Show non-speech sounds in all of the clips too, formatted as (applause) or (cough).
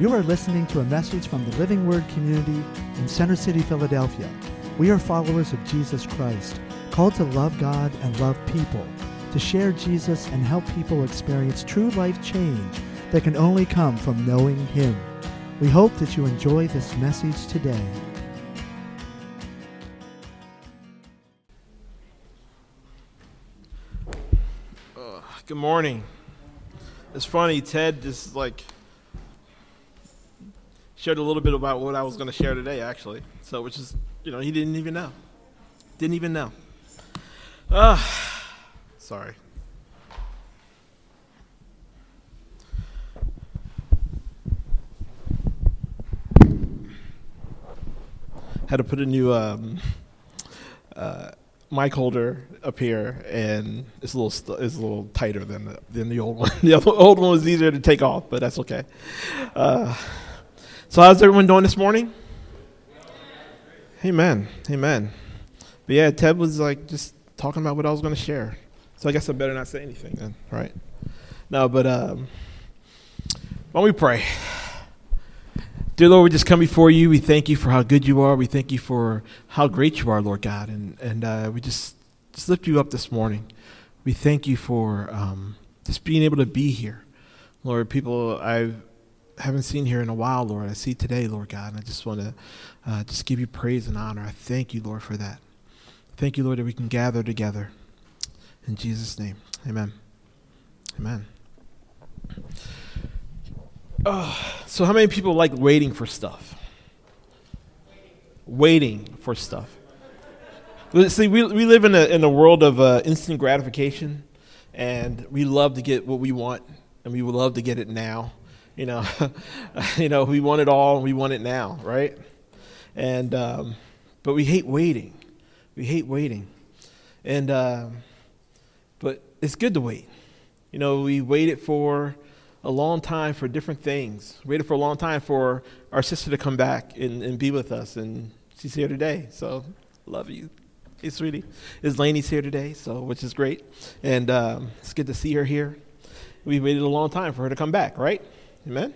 You are listening to a message from the Living Word community in Center City, Philadelphia. We are followers of Jesus Christ, called to love God and love people, to share Jesus and help people experience true life change that can only come from knowing Him. We hope that you enjoy this message today. Good morning. It's funny, Ted just like shared a little bit about what I was going to share today, actually. So, which is, you know, he didn't even know. Didn't even know. Ah, sorry. Had to put a new um, uh, mic holder up here, and it's a little st- it's a little tighter than the, than the old (laughs) one. the old one was easier to take off, but that's okay. Uh, so, how's everyone doing this morning? Amen, amen. But yeah, Ted was like just talking about what I was going to share, so I guess I better not say anything then, right? No, but um, why don't we pray? Dear Lord, we just come before you. We thank you for how good you are. We thank you for how great you are, Lord God. And, and uh, we just, just lift you up this morning. We thank you for um, just being able to be here. Lord, people I haven't seen here in a while, Lord, I see today, Lord God. And I just want to uh, just give you praise and honor. I thank you, Lord, for that. Thank you, Lord, that we can gather together. In Jesus' name, amen. Amen. So, how many people like waiting for stuff? Waiting for stuff. See, we, we live in a, in a world of uh, instant gratification, and we love to get what we want, and we would love to get it now. You know, (laughs) you know, we want it all, and we want it now, right? And um, but we hate waiting. We hate waiting, and um, but it's good to wait. You know, we waited for a long time for different things. Waited for a long time for our sister to come back and, and be with us, and she's here today. So, love you. Hey, sweetie. Is Lainey's here today, so which is great, and um, it's good to see her here. We waited a long time for her to come back, right? Amen.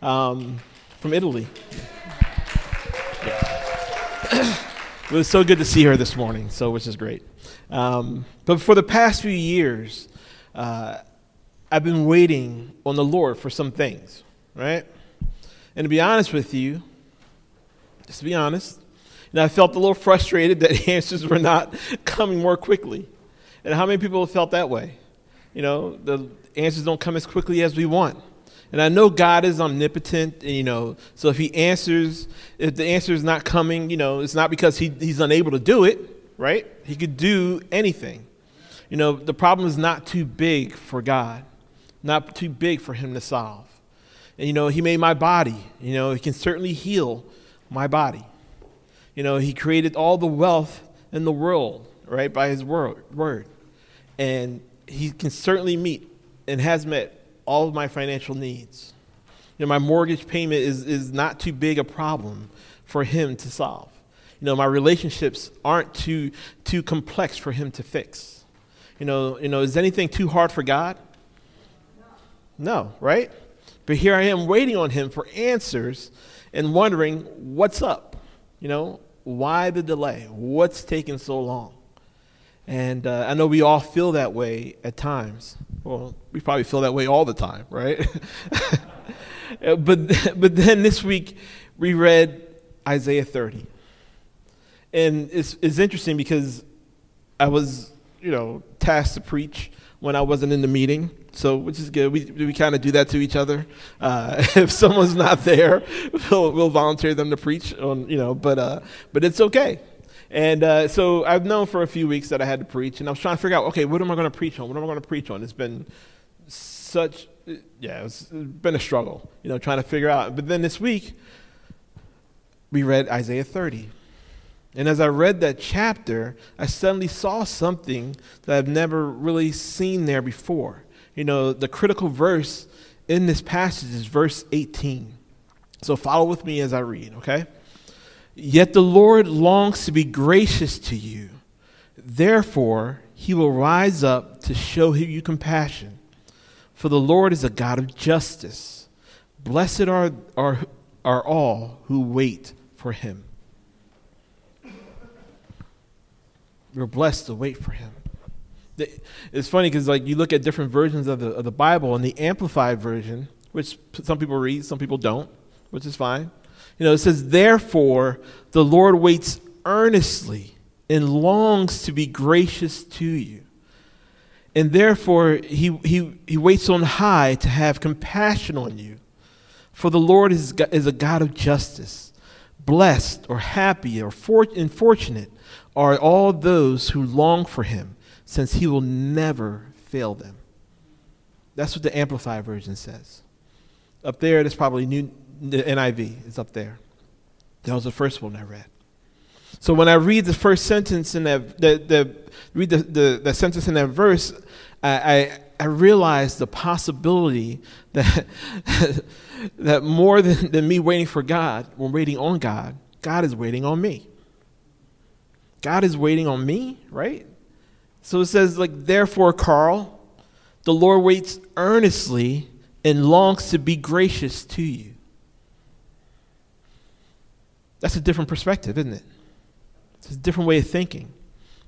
Um, from Italy. Yeah. (coughs) it was so good to see her this morning, so which is great. Um, but for the past few years, uh, I've been waiting on the Lord for some things, right? And to be honest with you, just to be honest, I felt a little frustrated that (laughs) answers were not coming more quickly. And how many people have felt that way? You know, the answers don't come as quickly as we want. And I know God is omnipotent, and, you know, so if He answers, if the answer is not coming, you know, it's not because he, He's unable to do it, right? He could do anything. You know, the problem is not too big for God not too big for him to solve. And, you know, he made my body. You know, he can certainly heal my body. You know, he created all the wealth in the world, right, by his word. word. And he can certainly meet and has met all of my financial needs. You know, my mortgage payment is, is not too big a problem for him to solve. You know, my relationships aren't too, too complex for him to fix. You know, you know, is anything too hard for God? No, right? But here I am waiting on him for answers and wondering what's up. You know, why the delay? What's taking so long? And uh, I know we all feel that way at times. Well, we probably feel that way all the time, right? (laughs) but, (laughs) but then this week we read Isaiah 30. And it's, it's interesting because I was, you know, tasked to preach when I wasn't in the meeting. So, which is good. We, we kind of do that to each other. Uh, (laughs) if someone's not there, we'll, we'll volunteer them to preach on, you know, but, uh, but it's okay. And uh, so I've known for a few weeks that I had to preach, and I was trying to figure out, okay, what am I going to preach on? What am I going to preach on? It's been such, yeah, it's been a struggle, you know, trying to figure out. But then this week, we read Isaiah 30. And as I read that chapter, I suddenly saw something that I've never really seen there before. You know, the critical verse in this passage is verse 18. So follow with me as I read, okay? Yet the Lord longs to be gracious to you. Therefore, he will rise up to show you compassion. For the Lord is a God of justice. Blessed are, are, are all who wait for him. We're blessed to wait for him. It's funny because like you look at different versions of the, of the Bible, and the Amplified version, which some people read, some people don't, which is fine. You know, it says, Therefore, the Lord waits earnestly and longs to be gracious to you. And therefore, he, he, he waits on high to have compassion on you. For the Lord is, is a God of justice. Blessed or happy or for, fortunate are all those who long for him, since he will never fail them. That's what the Amplified Version says. Up there, there's probably new, the NIV is up there. That was the first one I read. So when I read the first sentence in that, the, the, read the, the, the sentence in that verse, I, I, I realize the possibility (laughs) that, that more than, than me waiting for God, when waiting on God, God is waiting on me. God is waiting on me, right? So it says, like, therefore, Carl, the Lord waits earnestly and longs to be gracious to you. That's a different perspective, isn't it? It's a different way of thinking.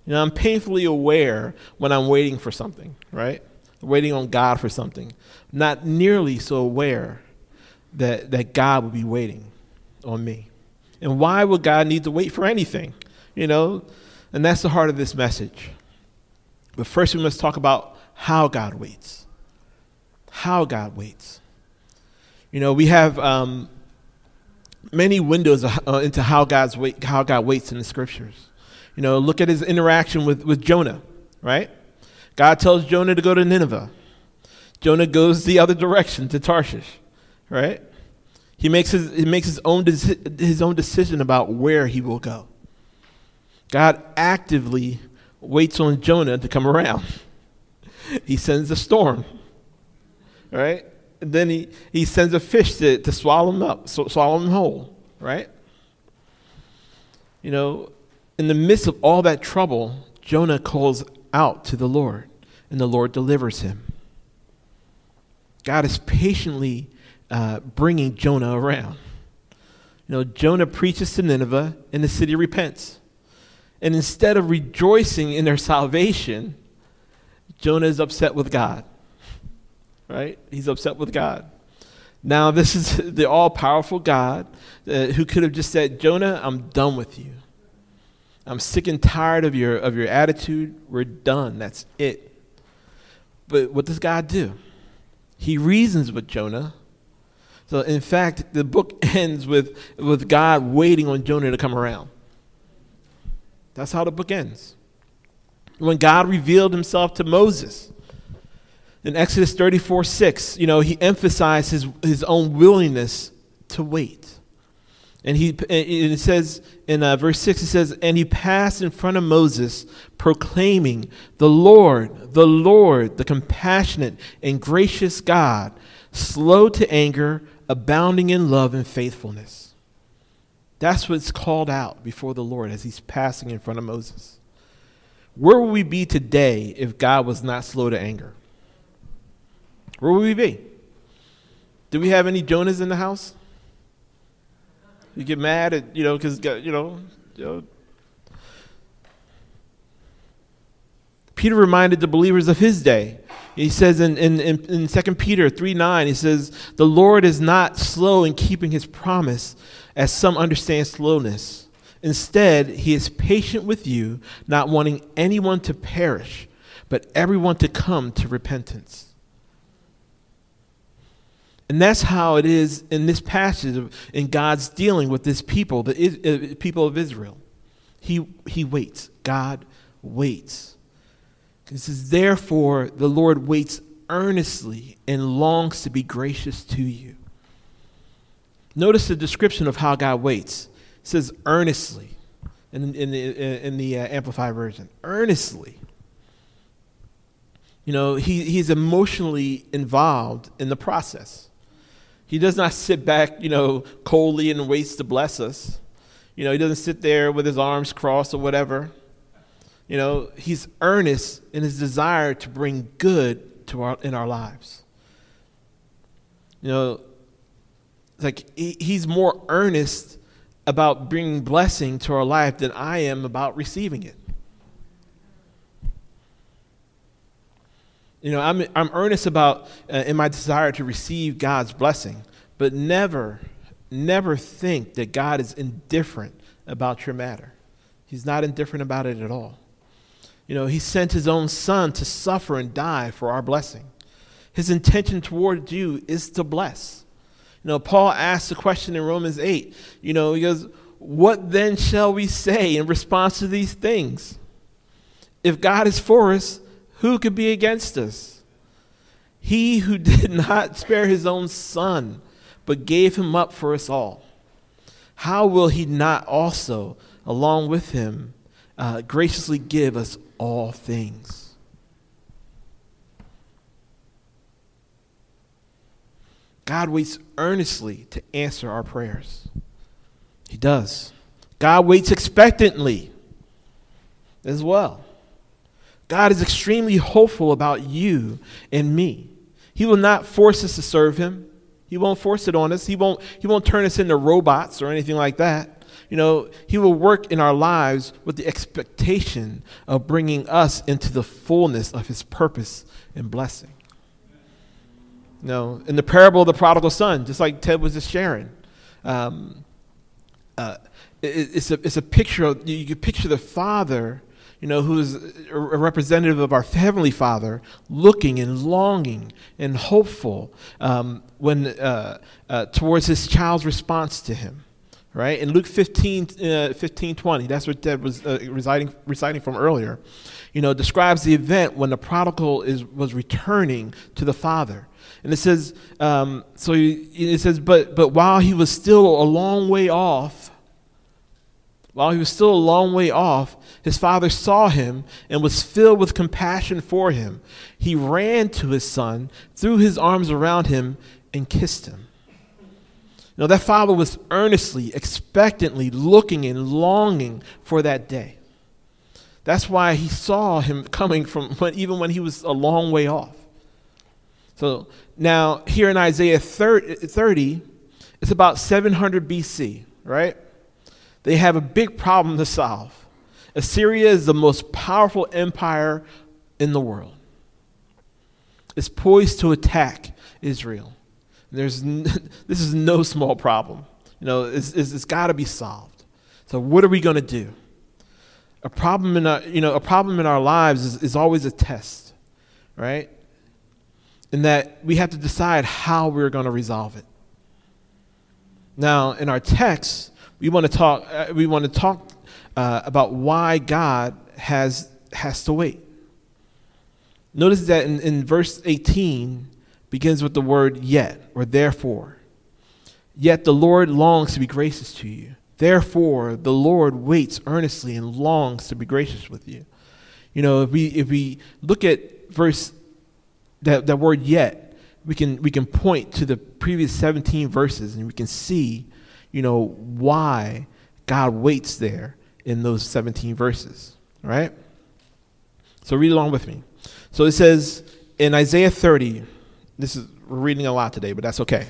You know, I'm painfully aware when I'm waiting for something, right? Waiting on God for something. Not nearly so aware that, that God would be waiting on me. And why would God need to wait for anything? You know, and that's the heart of this message. But first, we must talk about how God waits. How God waits. You know, we have um, many windows uh, into how God's wait, how God waits in the scriptures. You know, look at his interaction with, with Jonah, right? God tells Jonah to go to Nineveh. Jonah goes the other direction to Tarshish, right? He makes his, he makes his, own, his own decision about where he will go. God actively waits on Jonah to come around. (laughs) He sends a storm, right? Then he, he sends a fish to, to swallow him up, so, swallow him whole, right? You know, in the midst of all that trouble, Jonah calls out to the Lord, and the Lord delivers him. God is patiently uh, bringing Jonah around. You know, Jonah preaches to Nineveh, and the city repents. And instead of rejoicing in their salvation, Jonah is upset with God right? He's upset with God. Now, this is (laughs) the all powerful God uh, who could have just said, Jonah, I'm done with you. I'm sick and tired of your, of your attitude. We're done. That's it. But what does God do? He reasons with Jonah. So, in fact, the book (laughs) ends with, with God waiting on Jonah to come around. That's how the book ends. When God revealed himself to Moses, in Exodus 34 6, you know, he emphasized his, his own willingness to wait. And he and it says in uh, verse 6, it says, And he passed in front of Moses, proclaiming, The Lord, the Lord, the compassionate and gracious God, slow to anger, abounding in love and faithfulness. That's what's called out before the Lord as he's passing in front of Moses. Where would we be today if God was not slow to anger? Where would we be? Do we have any Jonahs in the house? You get mad at, you know, because, you know, you know. Peter reminded the believers of his day. He says in, in, in, in 2 Peter 3 9, he says, The Lord is not slow in keeping his promise, as some understand slowness. Instead, he is patient with you, not wanting anyone to perish, but everyone to come to repentance. And that's how it is in this passage in God's dealing with this people, the uh, people of Israel. He, he waits. God waits. It says, Therefore, the Lord waits earnestly and longs to be gracious to you. Notice the description of how God waits. It says earnestly in, in the, in the uh, Amplified Version. Earnestly. You know, he, he's emotionally involved in the process. He does not sit back, you know, coldly and waits to bless us. You know, he doesn't sit there with his arms crossed or whatever. You know, he's earnest in his desire to bring good to our in our lives. You know, like he, he's more earnest about bringing blessing to our life than I am about receiving it. You know, I'm, I'm earnest about uh, in my desire to receive God's blessing, but never, never think that God is indifferent about your matter. He's not indifferent about it at all. You know, He sent His own Son to suffer and die for our blessing. His intention toward you is to bless. You know, Paul asks a question in Romans 8. You know, he goes, What then shall we say in response to these things? If God is for us, who could be against us? He who (laughs) did not spare his own son, but gave him up for us all, how will he not also, along with him, uh, graciously give us all things? God waits earnestly to answer our prayers. He does. God waits expectantly as well. God is extremely hopeful about you and me. He will not force us to serve him. He won't force it on us. He won't, he won't turn us into robots or anything like that. You know, he will work in our lives with the expectation of bringing us into the fullness of his purpose and blessing. You know, in the parable of the prodigal son, just like Ted was just sharing, um, uh, it, it's, a, it's a picture of, you can picture the father you know, who is a representative of our Heavenly Father, looking and longing and hopeful um, when, uh, uh, towards his child's response to him. Right? In Luke 15, uh, 15 20, that's what Ted was uh, reciting, reciting from earlier, you know, describes the event when the prodigal is, was returning to the Father. And it says, um, so he, it says, but, but while he was still a long way off, while he was still a long way off, his father saw him and was filled with compassion for him. He ran to his son, threw his arms around him, and kissed him. Know, that father was earnestly, expectantly looking and longing for that day. That's why he saw him (laughs) coming from when, even when he was a long way off. So now, here in Isaiah 30, it's about 700 BC, right? They have a big problem to solve. Assyria is the most powerful empire in the world. It's poised to attack Israel. There's n- (laughs) this is no small problem. You know, it's, it's, it's got to be solved. So what are we going to do? A problem in our, you know, a problem in our lives is, is always a test, right? In that we have to decide how we're going to resolve it. Now, in our text, we want to talk, uh, we want to talk uh, about why God has, has to wait. Notice that in, in verse 18 begins with the word yet or therefore. Yet the Lord longs to be gracious to you. Therefore, the Lord waits earnestly and longs to be gracious with you. You know, if we if we look at verse that, that word yet, we can we can point to the previous 17 verses and we can see you know, why God waits there in those 17 verses, right? So read along with me. So it says in Isaiah 30, this is, we're reading a lot today, but that's okay.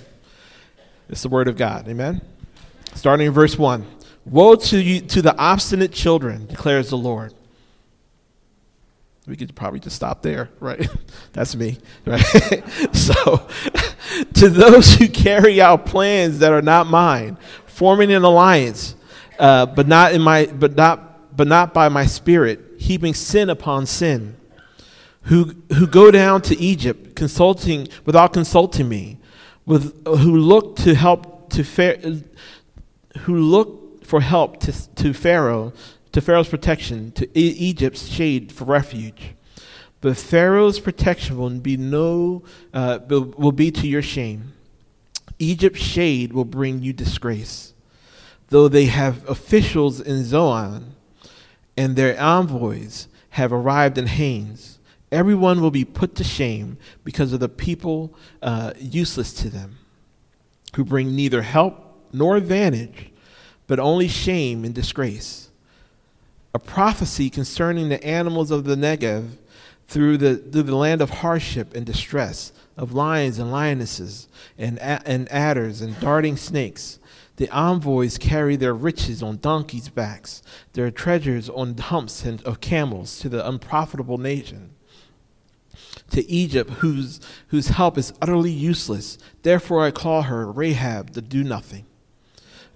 It's the word of God, amen? Starting in verse 1. Woe to you, to the obstinate children, declares the Lord. We could probably just stop there, right? (laughs) That's me, (laughs) right? (laughs) so, to those who carry out plans that are not mine, forming an alliance, uh, but not in my, but not, but not by my spirit, heaping sin upon sin, who who go down to Egypt, consulting without consulting me, with who look to help to who look for help to to Pharaoh, to Pharaoh's protection, to e- Egypt's shade for refuge. But Pharaoh's protection will be no uh, will be to your shame. Egypt's shade will bring you disgrace. Though they have officials in Zoan, and their envoys have arrived in Hanes, everyone will be put to shame because of the people uh, useless to them, who bring neither help nor advantage, but only shame and disgrace. A prophecy concerning the animals of the Negev through the, through the land of hardship and distress, of lions and lionesses, and, and adders and darting snakes. The envoys carry their riches on donkeys' backs, their treasures on humps of camels to the unprofitable nation. To Egypt, whose, whose help is utterly useless. Therefore I call her Rahab, the do nothing.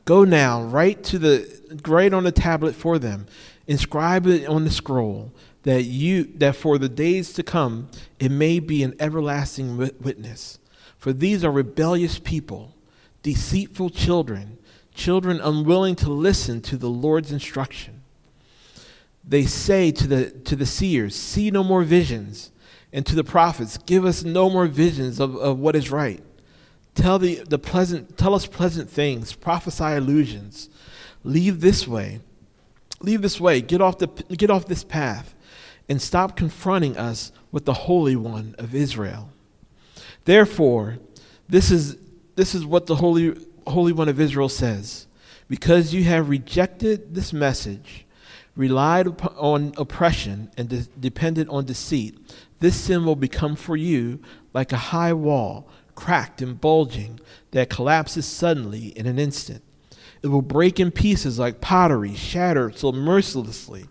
Go now, write to the write on the tablet for them, inscribe it on the scroll, that you that for the days to come it may be an everlasting witness. For these are rebellious people, deceitful children, children unwilling to listen to the Lord's instruction. They say to the to the seers, See no more visions, and to the prophets, Give us no more visions of, of what is right. Tell the, the pleasant tell us pleasant things, prophesy illusions. Leave this way. Leave this way. Get off the get off this path and stop confronting us with the Holy One of Israel. Therefore, this is this is what the Holy Holy One of Israel says. Because you have rejected this message, relied on oppression, and de- depended on deceit, this sin will become for you like a high wall cracked and bulging, that collapses suddenly in an instant. It will break in pieces like pottery, shattered so mercilessly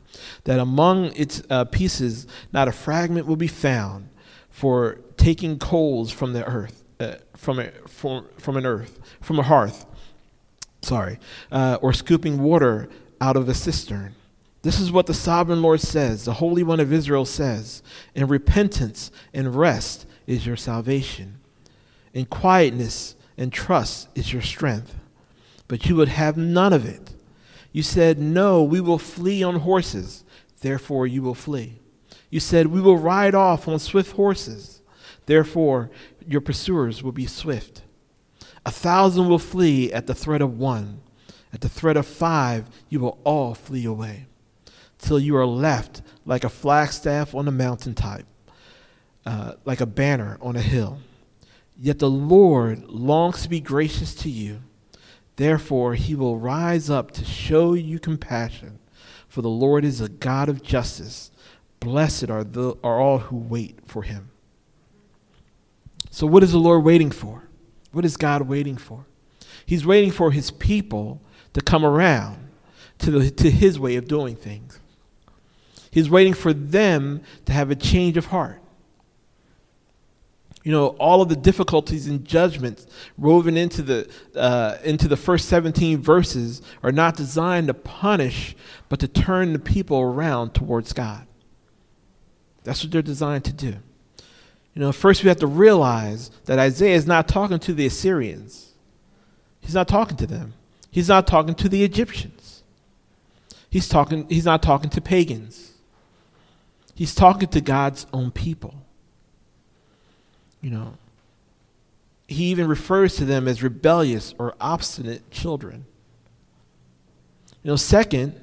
that among its uh, pieces not a fragment will be found for taking coals from the earth, uh, from, a, from, from an earth, from a hearth, sorry, uh, or scooping water out of a cistern. This is what the sovereign Lord says, the Holy One of Israel says, and repentance and rest is your salvation and quietness and trust is your strength. But you would have none of it. You said, No, we will flee on horses, therefore you will flee. You said, We will ride off on swift horses, therefore your pursuers will be swift. A thousand will flee at the threat of one. At the threat of five, you will all flee away, till you are left like a flagstaff on a mountaintop, uh, like a banner on a hill. Yet the Lord longs to be gracious to you. Therefore, he will rise up to show you compassion. For the Lord is a God of justice. Blessed are, the, are all who wait for him. So, what is the Lord waiting for? What is God waiting for? He's waiting for his people to come around to, the, to his way of doing things. He's waiting for them to have a change of heart you know all of the difficulties and judgments woven into the uh, into the first 17 verses are not designed to punish but to turn the people around towards god. That's what they're designed to do. You know first we have to realize that isaiah is not talking to the assyrians. He's not talking to them. He's not talking to the egyptians. He's talking he's not talking to pagans. He's talking to god's own people you know, he even refers to them as rebellious or obstinate children. You know, second,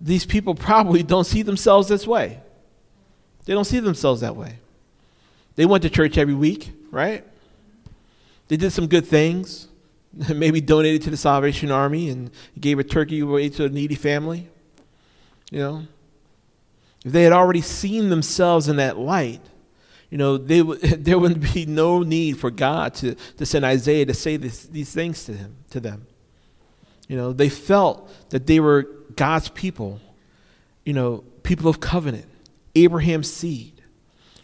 these people probably don't see themselves this way. They don't see themselves that way. They went to church every week, right? They did some good things. (laughs) Maybe donated to the Salvation Army and gave a turkey away to a needy family. You know, if they had already seen themselves in that light, you know, they w- (laughs) there would be no need for God to, to send Isaiah to say this, these things to him, to them. You know, they felt that they were God's people, you know, people of covenant, Abraham's seed.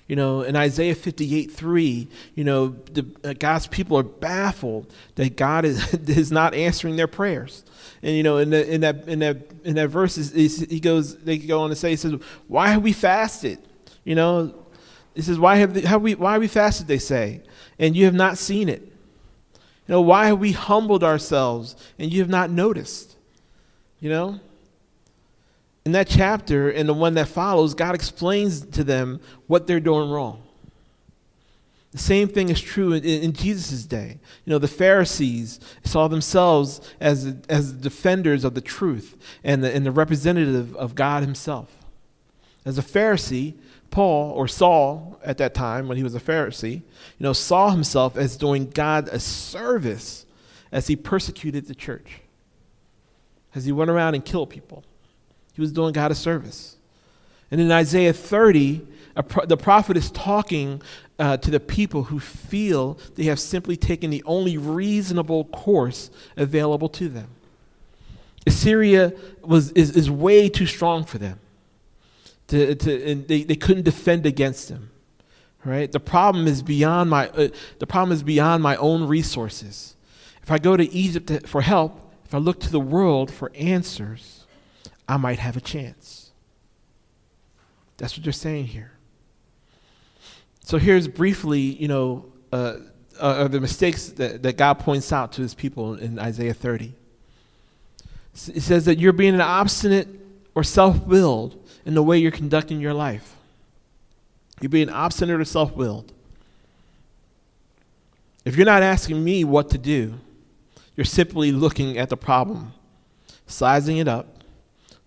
You know, in Isaiah 58 3, you know, the, uh, God's people are baffled that God is, (laughs) is not answering their prayers. And, you know, in, the, in, that, in, that, in that verse, he goes, they go on to say, he says, Why have we fasted? You know, he says, why have, have we, why we fasted, they say, and you have not seen it? You know, why have we humbled ourselves and you have not noticed? You know? In that chapter and the one that follows, God explains to them what they're doing wrong. The same thing is true in, in Jesus' day. You know, the Pharisees saw themselves as, as defenders of the truth and the, and the representative of God Himself. As a Pharisee, Paul or Saul at that time when he was a Pharisee, you know, saw himself as doing God a service as he persecuted the church. As he went around and killed people. He was doing God a service. And in Isaiah 30, pro- the prophet is talking uh, to the people who feel they have simply taken the only reasonable course available to them. Assyria was, is, is way too strong for them. To, to, and they, they couldn't defend against them. Right? The problem is beyond my, uh, the problem is beyond my own resources. If I go to Egypt to, for help, if I look to the world for answers, I might have a chance. That's what they're saying here. So here's briefly, you know, uh, uh, the mistakes that, that God points out to his people in Isaiah 30. It says that you're being an obstinate or self willed in the way you're conducting your life. You're being obstinate or self willed. If you're not asking me what to do, you're simply looking at the problem, sizing it up,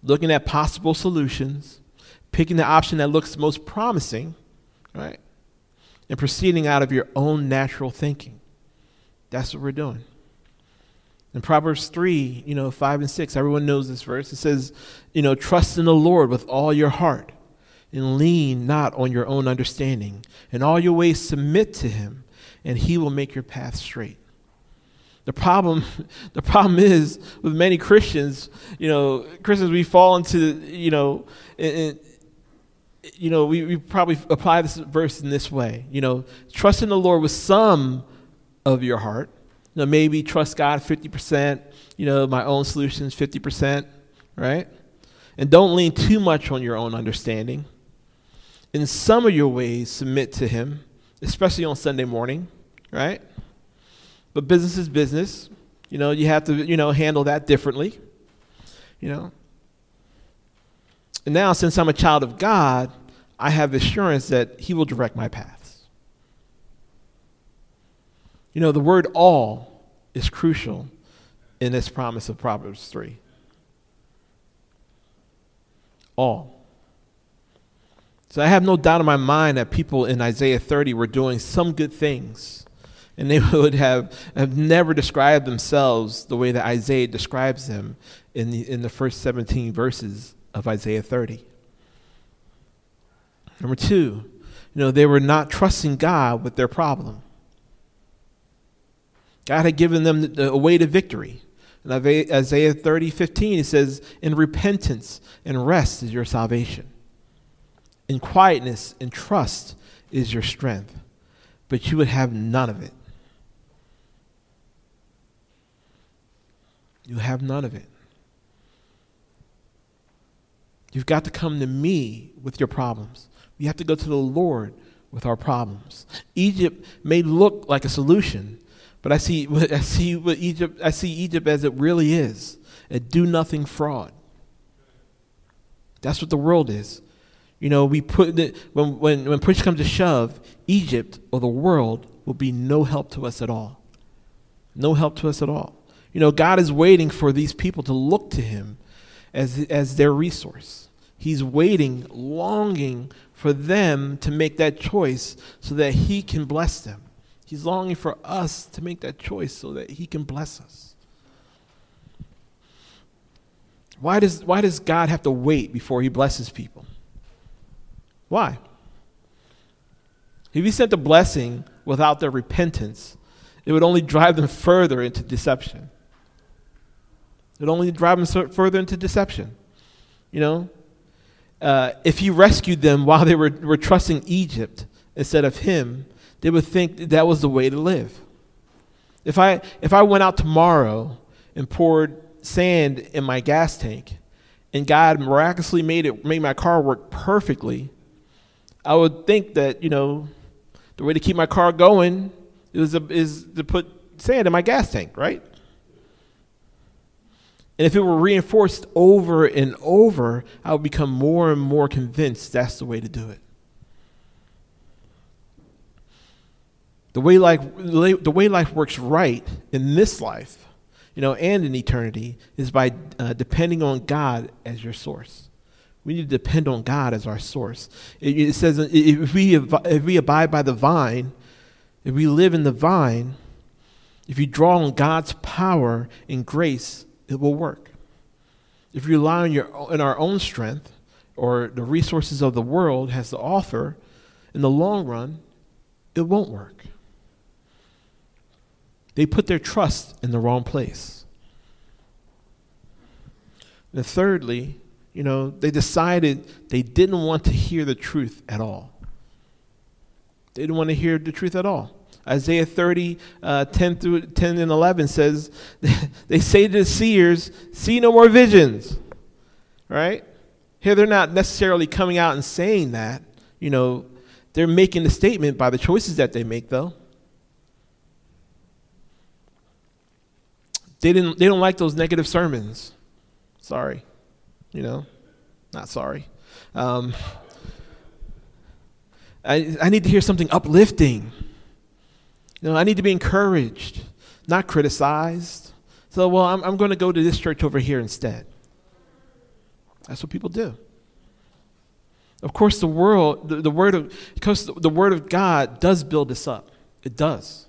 looking at possible solutions, picking the option that looks most promising, right? And proceeding out of your own natural thinking. That's what we're doing. In Proverbs 3, you know, 5 and 6, everyone knows this verse. It says, you know, trust in the Lord with all your heart and lean not on your own understanding. In all your ways submit to him, and he will make your path straight. The problem, (laughs) the problem is with many Christians, you know, Christians, we fall into, you know, in, you know, we, we probably apply this verse in this way. You know, trust in the Lord with some of your heart. Know, maybe trust God 50%, you know, my own solutions 50%, right? And don't lean too much on your own understanding. In some of your ways, submit to Him, especially on Sunday morning, right? But business is business. You know, you have to, you know, handle that differently. You know, and now, since I'm a child of God, I have assurance that He will direct my paths. You know, the word all is crucial in this promise of Proverbs 3. All. So I have no doubt in my mind that people in Isaiah 30 were doing some good things. And they (laughs) would have, have never described themselves the way that Isaiah describes them in the, in the first 17 verses of Isaiah 30. Number two, you know, they were not trusting God with their problem. God had given them a way to victory. In Isaiah 30, 15, it says, In repentance and rest is your salvation. In quietness and trust is your strength. But you would have none of it. You have none of it. You've got to come to me with your problems. We have to go to the Lord with our problems. Egypt may look like a solution, but I see, (laughs) I see what Egypt, I see Egypt as it really is a do nothing fraud. That's what the world is. You know, we put it, when, when, when push comes to shove, Egypt or the world will be no help to us at all. No help to us at all. You know, God is waiting for these people to look to Him as, as their resource. He's waiting, longing for them to make that choice so that He can bless them. He's longing for us to make that choice so that He can bless us. Why does, why does God have to wait before He blesses people? Why? If He sent a blessing without their repentance, it would only drive them further into deception. It would only drive them further into deception. You know, uh, if he rescued them while they were, were trusting Egypt instead of him, they would think that, that was the way to live. If I, if I went out tomorrow and poured sand in my gas tank and God miraculously made it made my car work perfectly, I would think that, you know, the way to keep my car going is, a, is to put sand in my gas tank, right? And if it were reinforced over and over, I would become more and more convinced that's the way to do it. The way life, the way life works right in this life, you know, and in eternity, is by uh, depending on God as your source. We need to depend on God as our source. It, it says if we, if we abide by the vine, if we live in the vine, if you draw on God's power and grace, it will work. If you rely on, your, on our own strength, or the resources of the world has to offer, in the long run, it won't work. They put their trust in the wrong place. And thirdly, you know, they decided they didn't want to hear the truth at all. They didn't want to hear the truth at all. Isaiah 30, uh, 10 through 10 and 11 says, (laughs) they say to the seers, see no more visions. Right? Here they're not necessarily coming out and saying that. You know, they're making the statement by the choices that they make, though. They didn't. They don't like those negative sermons. Sorry, you know, not sorry. Um, I I need to hear something uplifting. You know, I need to be encouraged, not criticized. So, well, I'm, I'm going to go to this church over here instead. That's what people do. Of course, the world, the, the word of, because the word of God does build us up. It does,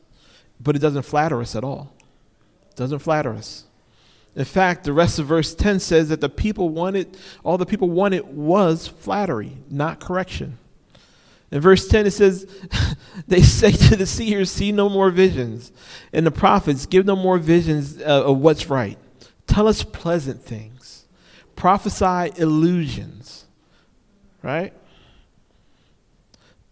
but it doesn't flatter us at all. Doesn't flatter us. In fact, the rest of verse 10 says that the people wanted, all the people wanted was flattery, not correction. In verse 10, it says, (laughs) They say to the seers, See no more visions. And the prophets, Give no more visions uh, of what's right. Tell us pleasant things. Prophesy illusions. Right?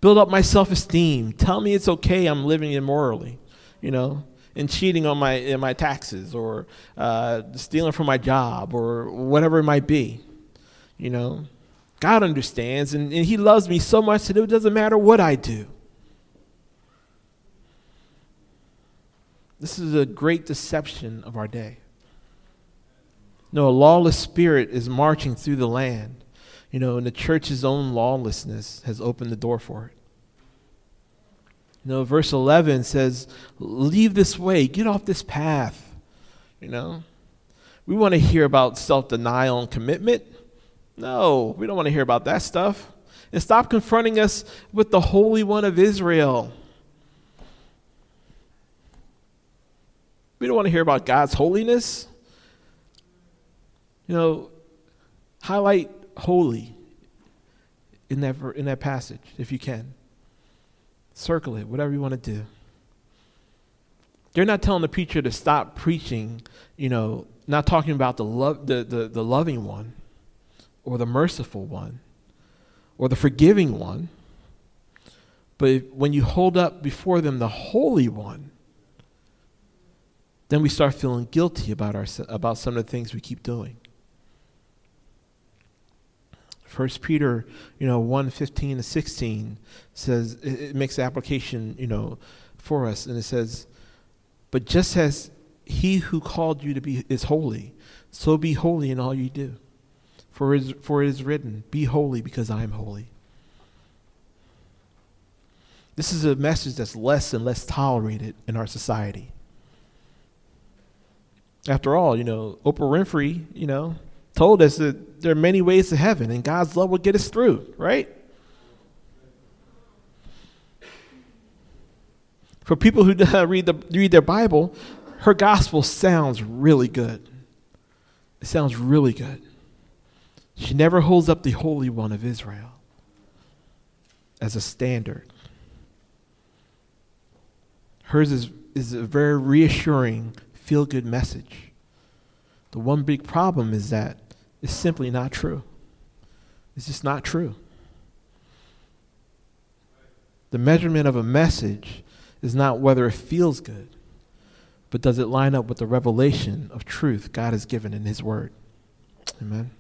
Build up my self esteem. Tell me it's okay I'm living immorally, you know, and cheating on my, in my taxes or uh, stealing from my job or whatever it might be, you know. God understands, and, and He loves me so much that it doesn't matter what I do. This is a great deception of our day. No, a lawless spirit is marching through the land, you know, and the church's own lawlessness has opened the door for it. You know, verse 11 says, Leave this way, get off this path. You know, we want to hear about self denial and commitment. No, we don't want to hear about that stuff. And stop confronting us with the Holy One of Israel. We don't want to hear about God's holiness. You know, highlight holy in that, in that passage if you can. Circle it, whatever you want to do. They're not telling the preacher to stop preaching, you know, not talking about the, love, the, the, the loving one or the merciful one or the forgiving one. But when you hold up before them the Holy One, then we start feeling guilty about, our, about some of the things we keep doing. First Peter, you know, 1, 15 to 16 says, it, it makes application, you know, for us. And it says, but just as he who called you to be is holy, so be holy in all you do. For it, is, for it is written, Be holy because I am holy. This is a message that's less and less tolerated in our society. After all, you know, Oprah Winfrey, you know, told us that there are many ways to heaven and God's love will get us through, right? For people who (laughs) read, the, read their Bible, her gospel sounds really good. It sounds really good. She never holds up the Holy One of Israel as a standard. Hers is, is a very reassuring, feel good message. The one big problem is that it's simply not true. It's just not true. The measurement of a message is not whether it feels good, but does it line up with the revelation of truth God has given in His Word? Amen.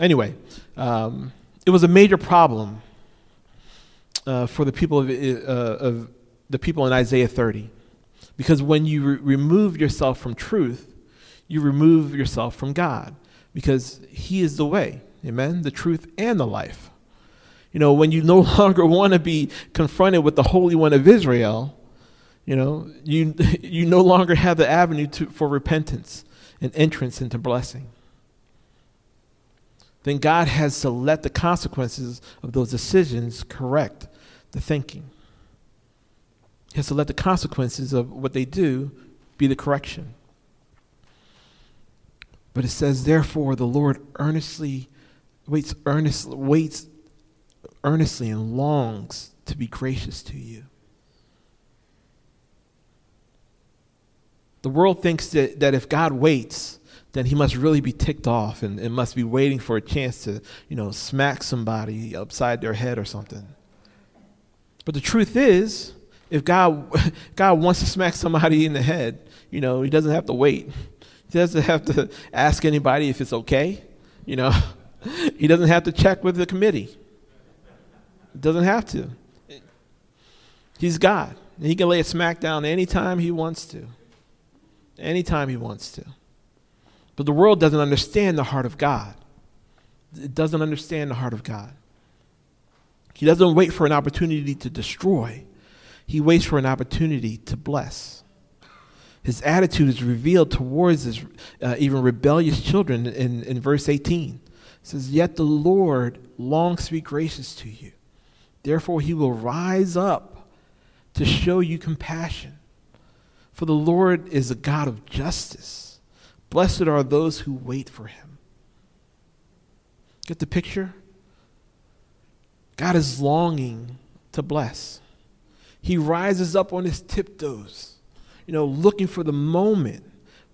Anyway, um, it was a major problem uh, for the people of, uh, of, the people in Isaiah 30, because when you re- remove yourself from truth, you remove yourself from God, because He is the way, amen, the truth and the life. You know, when you no (laughs) longer want to be confronted with the Holy One of Israel, you know, you (laughs) you no longer have the avenue to, for repentance and entrance into blessing then God has to let the consequences of those decisions correct the thinking. He has to let the consequences of what they do be the correction. But it says, therefore, the Lord earnestly waits earnestly, waits earnestly and longs to be gracious to you. The world thinks that, that if God waits, then he must really be ticked off and, and must be waiting for a chance to, you know, smack somebody upside their head or something. But the truth is, if God, (laughs) God wants to smack somebody in the head, you know, he doesn't have to wait. He doesn't have to ask anybody if it's okay. You know, (laughs) he doesn't have to check with the committee. He doesn't have to. He's God. He can lay a smack down anytime he wants to. Anytime he wants to. But the world doesn't understand the heart of God. It doesn't understand the heart of God. He doesn't wait for an opportunity to destroy, he waits for an opportunity to bless. His attitude is revealed towards his uh, even rebellious children in, in verse 18. It says, Yet the Lord longs to be gracious to you. Therefore, he will rise up to show you compassion. For the Lord is a God of justice. Blessed are those who wait for him. Get the picture? God is longing to bless. He rises up on his tiptoes, you know, looking for the moment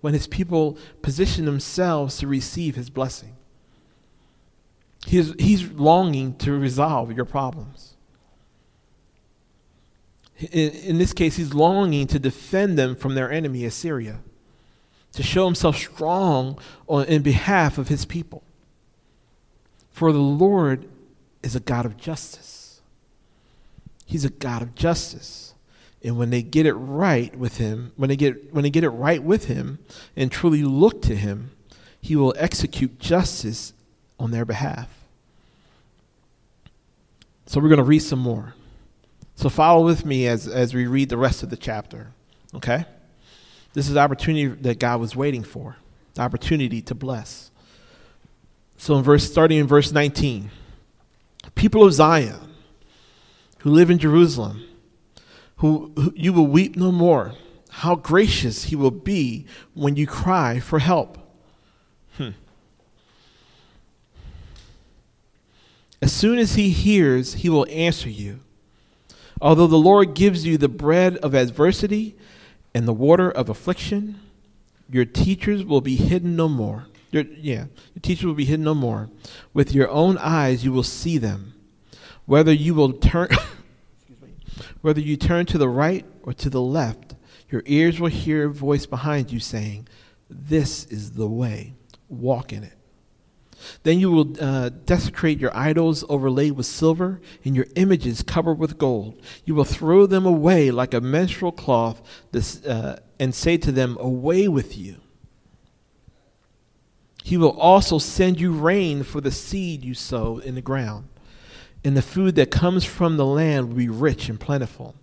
when his people position themselves to receive his blessing. He's, he's longing to resolve your problems. In, in this case, he's longing to defend them from their enemy, Assyria, to show himself strong on, in behalf of his people. For the Lord is a God of justice. He's a God of justice. And when they get it right with him, when they get when they get it right with him and truly look to him, he will execute justice on their behalf. So we're going to read some more. So follow with me as, as we read the rest of the chapter. Okay? This is the opportunity that God was waiting for. The opportunity to bless. So in verse starting in verse 19 people of Zion who live in Jerusalem, who, who, you will weep no more. How gracious he will be when you cry for help. Hmm. As soon as he hears, he will answer you. Although the Lord gives you the bread of adversity and the water of affliction, your teachers will be hidden no more. Your, yeah, your teachers will be hidden no more. With your own eyes you will see them. Whether you will turn (laughs) whether you turn to the right or to the left, your ears will hear a voice behind you saying, This is the way, walk in it. Then you will uh, desecrate your idols overlaid with silver and your images covered with gold. You will throw them away like a menstrual cloth this, uh, and say to them, Away with you. He will also send you rain for the seed you sow in the ground, and the food that comes from the land will be rich and plentiful.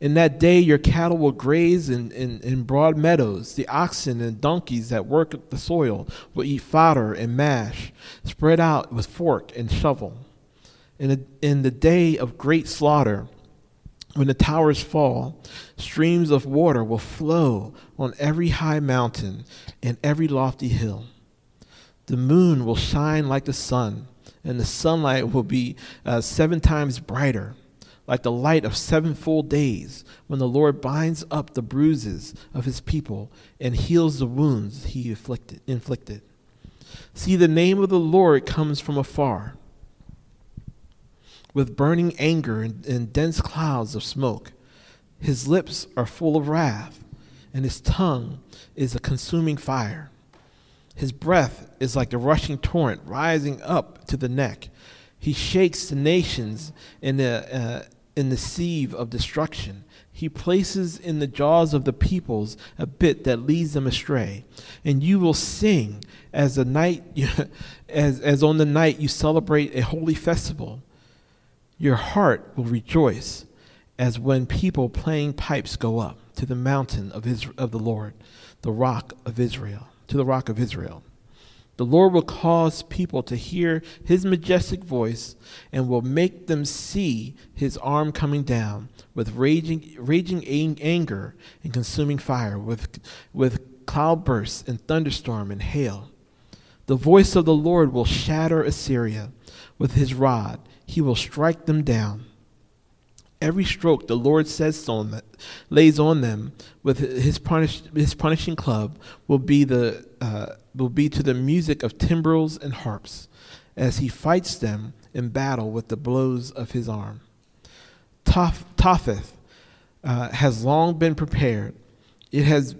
In that day, your cattle will graze in, in, in, broad meadows. The oxen and donkeys that work the soil will eat fodder and mash, spread out with fork and shovel. In the, in the day of great slaughter, when the towers fall, streams of water will flow on every high mountain and every lofty hill. The moon will shine like the sun, and the sunlight will be uh, seven times brighter like the light of seven full days, when the Lord binds up the bruises of his people and heals the wounds he inflicted. inflicted. See, the name of the Lord comes from afar, with burning anger and, and dense clouds of smoke. His lips are full of wrath, and his tongue is a consuming fire. His breath is like the rushing torrent rising up to the neck. He shakes the nations in the, uh, in the sieve of destruction. He places in the jaws of the peoples a bit that leads them astray. And you will sing as the night (laughs) as, as on the night you celebrate a holy festival. Your heart will rejoice as when people playing pipes go up to the mountain of, Israel, of the Lord, the rock of Israel, to the rock of Israel. The Lord will cause people to hear his majestic voice and will make them see his arm coming down with raging, raging anger and consuming fire, with, with cloudbursts and thunderstorm and hail. The voice of the Lord will shatter Assyria. With his rod, he will strike them down. Every stroke the Lord says on them, lays on them with his, punish, his punishing club will be, the, uh, will be to the music of timbrels and harps as he fights them in battle with the blows of his arm. Toph, Topheth uh, has long been prepared. It has,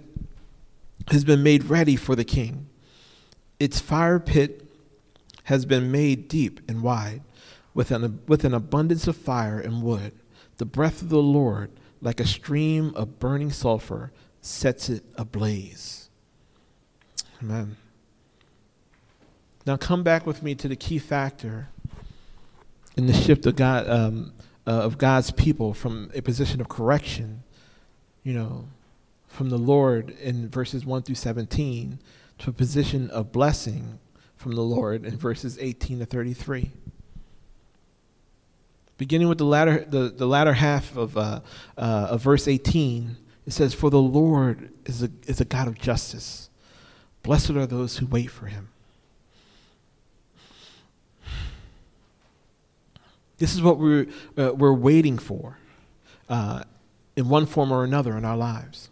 has been made ready for the king. Its fire pit has been made deep and wide, with an, with an abundance of fire and wood. The breath of the Lord, like a stream of burning sulfur, sets it ablaze. Amen. Now come back with me to the key factor in the shift of God um, uh, of God's people from a position of correction, you know, from the Lord in verses one through seventeen, to a position of blessing from the Lord in verses eighteen to thirty-three beginning with the latter, the, the latter half of, uh, uh, of verse 18, it says, For the Lord is a, is a God of justice. Blessed are those who wait for him. This is what we're, uh, we're waiting for uh, in one form or another in our lives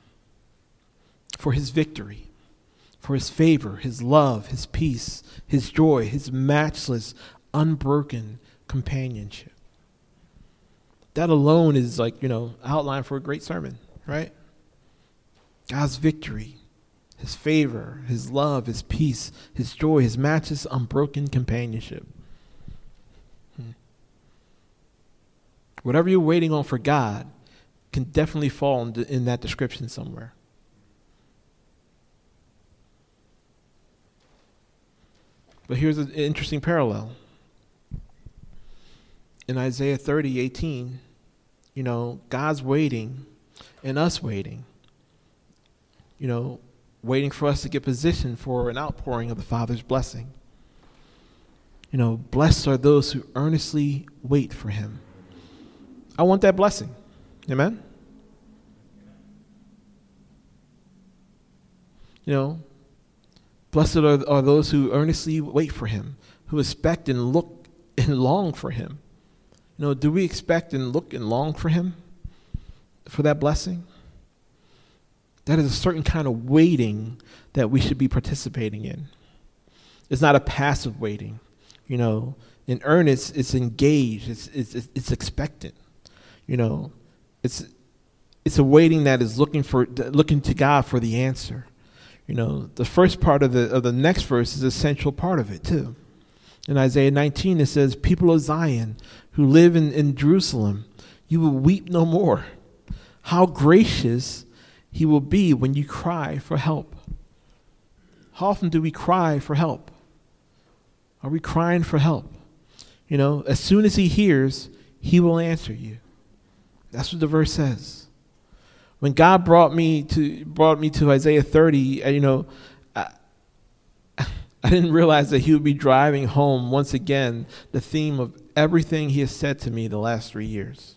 for his victory, for his favor, his love, his peace, his joy, his matchless, unbroken companionship that alone is like, you know, outline for a great sermon, right? God's victory, his favor, his love, his peace, his joy, his matchless, unbroken companionship. Hmm. Whatever you're waiting on for God can definitely fall in, in that description somewhere. But here's an interesting parallel in Isaiah 30, 18, you know, God's waiting and us waiting. You know, waiting for us to get positioned for an outpouring of the Father's blessing. You know, blessed are those who earnestly wait for him. I want that blessing. Amen? You know, blessed are, are those who earnestly wait for him, who expect and look and long for him. Know, do we expect and look and long for Him for that blessing? That is a certain kind of waiting that we should be participating in. It's not a passive waiting. You know, in earnest, it's engaged, it's, it's, it's expectant. You know, it's, it's a waiting that is looking, for, looking to God for the answer. You know, the first part of the, of the next verse is a central part of it, too. In Isaiah 19, it says, People of Zion who live in, in Jerusalem, you will weep no more. How gracious he will be when you cry for help. How often do we cry for help? Are we crying for help? You know, as soon as he hears, he will answer you. That's what the verse says. When God brought me to brought me to Isaiah 30, uh, you know, I didn't realize that he would be driving home once again the theme of everything he has said to me the last three years.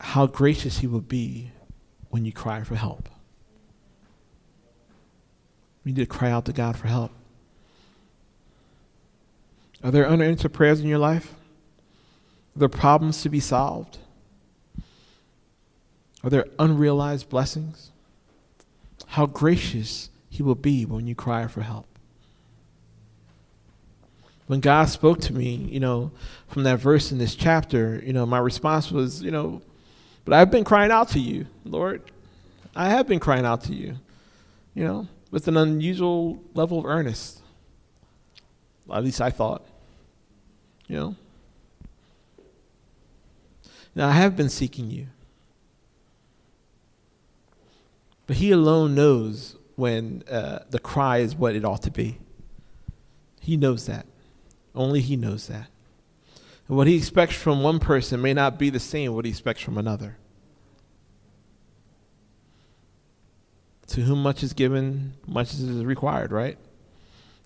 How gracious he will be when you cry for help. We need to cry out to God for help. Are there unanswered prayers in your life? Are there problems to be solved? Are there unrealized blessings? How gracious he will be when you cry for help. When God spoke to me, you know, from that verse in this chapter, you know, my response was, you know, but I've been crying out to you, Lord. I have been crying out to you, you know, with an unusual level of earnest. At least I thought, you know. Now, I have been seeking you. But He alone knows when uh, the cry is what it ought to be. He knows that. Only He knows that. And what He expects from one person may not be the same what He expects from another. To whom much is given, much is required, right?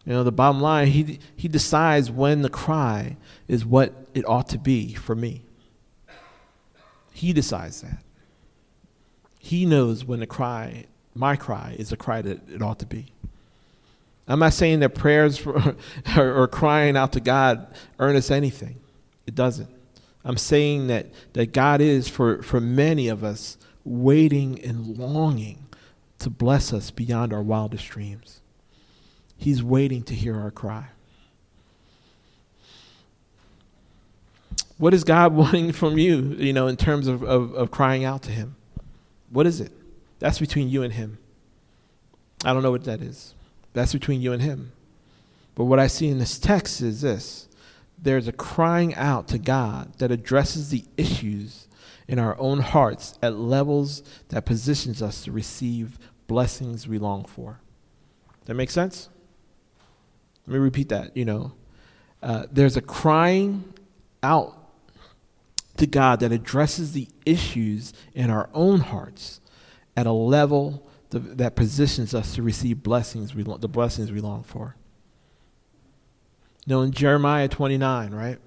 You know, the bottom line, he, he decides when the cry is what it ought to be for me. He decides that. He knows when the cry my cry is a cry that it ought to be. I'm not saying that prayers (laughs) for, or, crying out to God earn us anything. It doesn't. I'm saying that, that God is, for, for many of us, waiting and longing to bless us beyond our wildest dreams. He's waiting to hear our cry. What is God (laughs) wanting from you, you know, in terms of, of, of crying out to Him? What is it? That's between you and Him. I don't know what that is. That's between you and Him. But what I see in this text is this there's a crying out to God that addresses the issues in our own hearts at levels that positions us to receive blessings we long for. That makes sense? Let me repeat that. You know, uh, there's a crying out to God that addresses the issues in our own hearts at a level that positions us to receive blessings we, the blessings we long for. You know, in Jeremiah 29, right?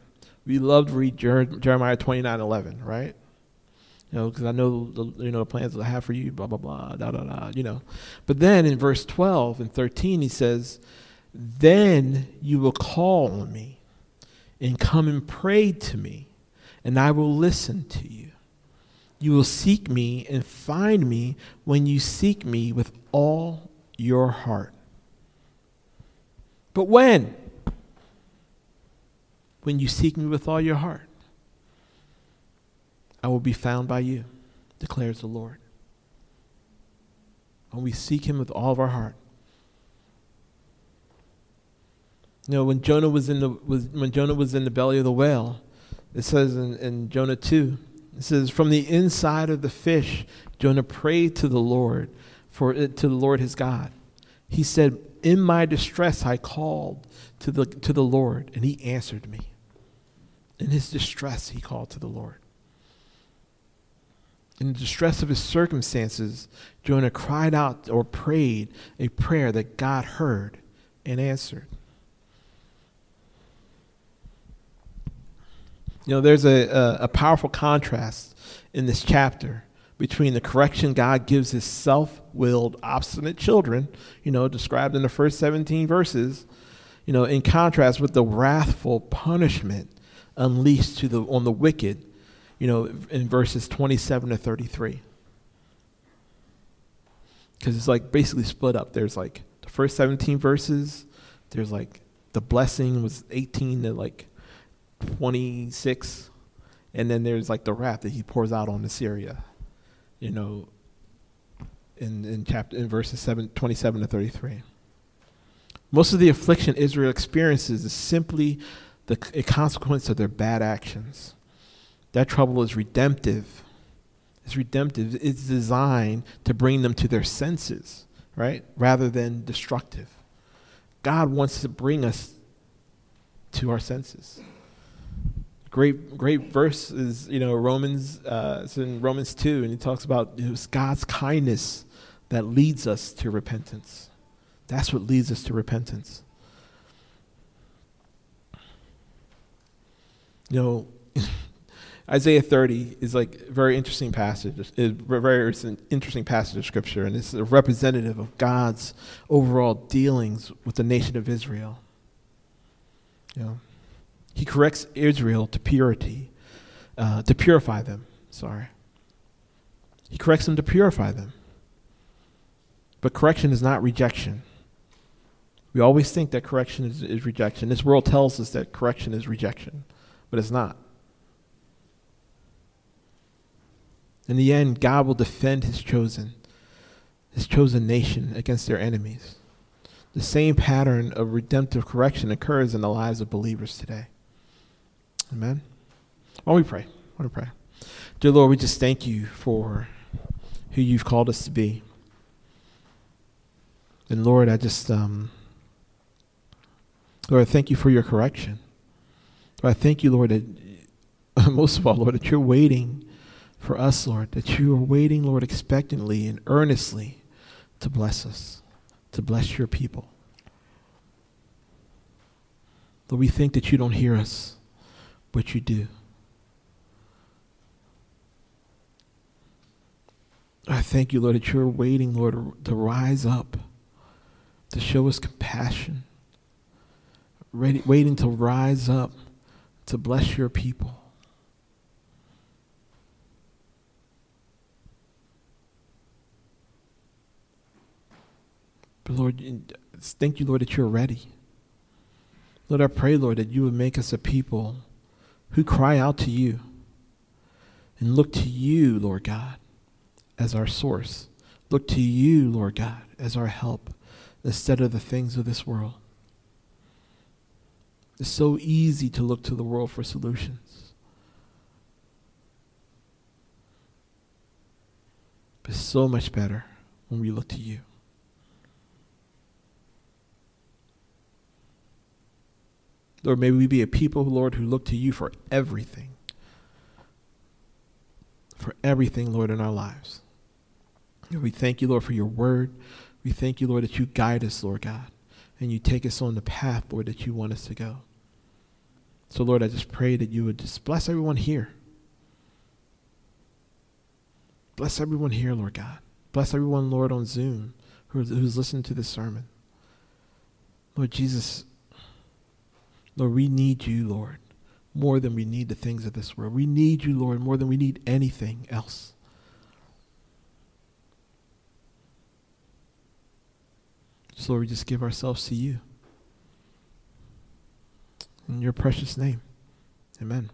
We love to read Jer- Jeremiah 29, 11, right? You know, because I know the you know the plans I have for you, blah blah blah, da da da. You know, but then in verse 12 and 13, he says, "Then you will call on me, and come and pray to me, and I will listen to you. You will seek me and find me when you seek me with all your heart." But when? When you seek me with all your heart. I will be found by you, declares the Lord. When we seek him with all of our heart. You know, when Jonah was in the was when Jonah was in the belly of the whale, it says in, in Jonah two, it says, From the inside of the fish, Jonah prayed to the Lord, for it, to the Lord his God. He said, In my distress I called to the to the Lord, and he answered me. In his distress he called to the Lord. In the distress of his circumstances, Jonah cried out or prayed a prayer that God heard and answered. You know, there's a, a, a, powerful contrast in this chapter between the correction God gives his self willed, obstinate children, you know, described in the first 17 verses, you know, in contrast with the wrathful punishment unleashed to the, on the wicked you know, in verses 27 to 33. Because it's like basically split up. There's like the first 17 verses, there's like the blessing was 18 to like 26. And then there's like the wrath that he pours out on Assyria, you know, in, in chapter in verses 7, 27 to 33. Most of the affliction Israel experiences is simply the, a consequence of their bad actions. That trouble is redemptive. It's redemptive. It's designed to bring them to their senses, right? Rather than destructive. God wants to bring us to our senses. Great, great verse is you know Romans. Uh, it's in Romans two, and he talks about it God's kindness that leads us to repentance. That's what leads us to repentance. You know, (laughs) Isaiah 30 is like a very interesting passage. A very interesting passage of scripture, and it's a representative of God's overall dealings with the nation of Israel. You know, he corrects Israel to purity, uh, to purify them. Sorry, he corrects them to purify them. But correction is not rejection. We always think that correction is, is rejection. This world tells us that correction is rejection, but it's not. In the end, God will defend his chosen, his chosen nation against their enemies. The same pattern of redemptive correction occurs in the lives of believers today. Amen. Don't we pray? Why don't we pray? Dear Lord, we just thank you for who you've called us to be. And Lord, I just, um, Lord, I thank you for your correction. Lord, I thank you, Lord, that (laughs) most of all, Lord, that you're waiting for us, Lord, that you are waiting, Lord, expectantly and earnestly to bless us, to bless your people. Lord, we think that you don't hear us, but you do. I thank you, Lord, that you're waiting, Lord, to rise up to show us compassion, ready, waiting to rise up to bless your people. But Lord, thank you, Lord, that you're ready. Lord, I pray, Lord, that you would make us a people who cry out to you and look to you, Lord God, as our source. Look to you, Lord God, as our help instead of the things of this world. It's so easy to look to the world for solutions. But so much better when we look to you. Lord, may we be a people, Lord, who look to you for everything. For everything, Lord, in our lives. And we thank you, Lord, for your word. We thank you, Lord, that you guide us, Lord God, and you take us on the path, Lord, that you want us to go. So, Lord, I just pray that you would just bless everyone here. Bless everyone here, Lord God. Bless everyone, Lord, on Zoom who's, who's listening to this sermon. Lord Jesus, Lord, we need you, Lord, more than we need the things of this world. We need you, Lord, more than we need anything else. So, Lord, we just give ourselves to you. In your precious name. Amen.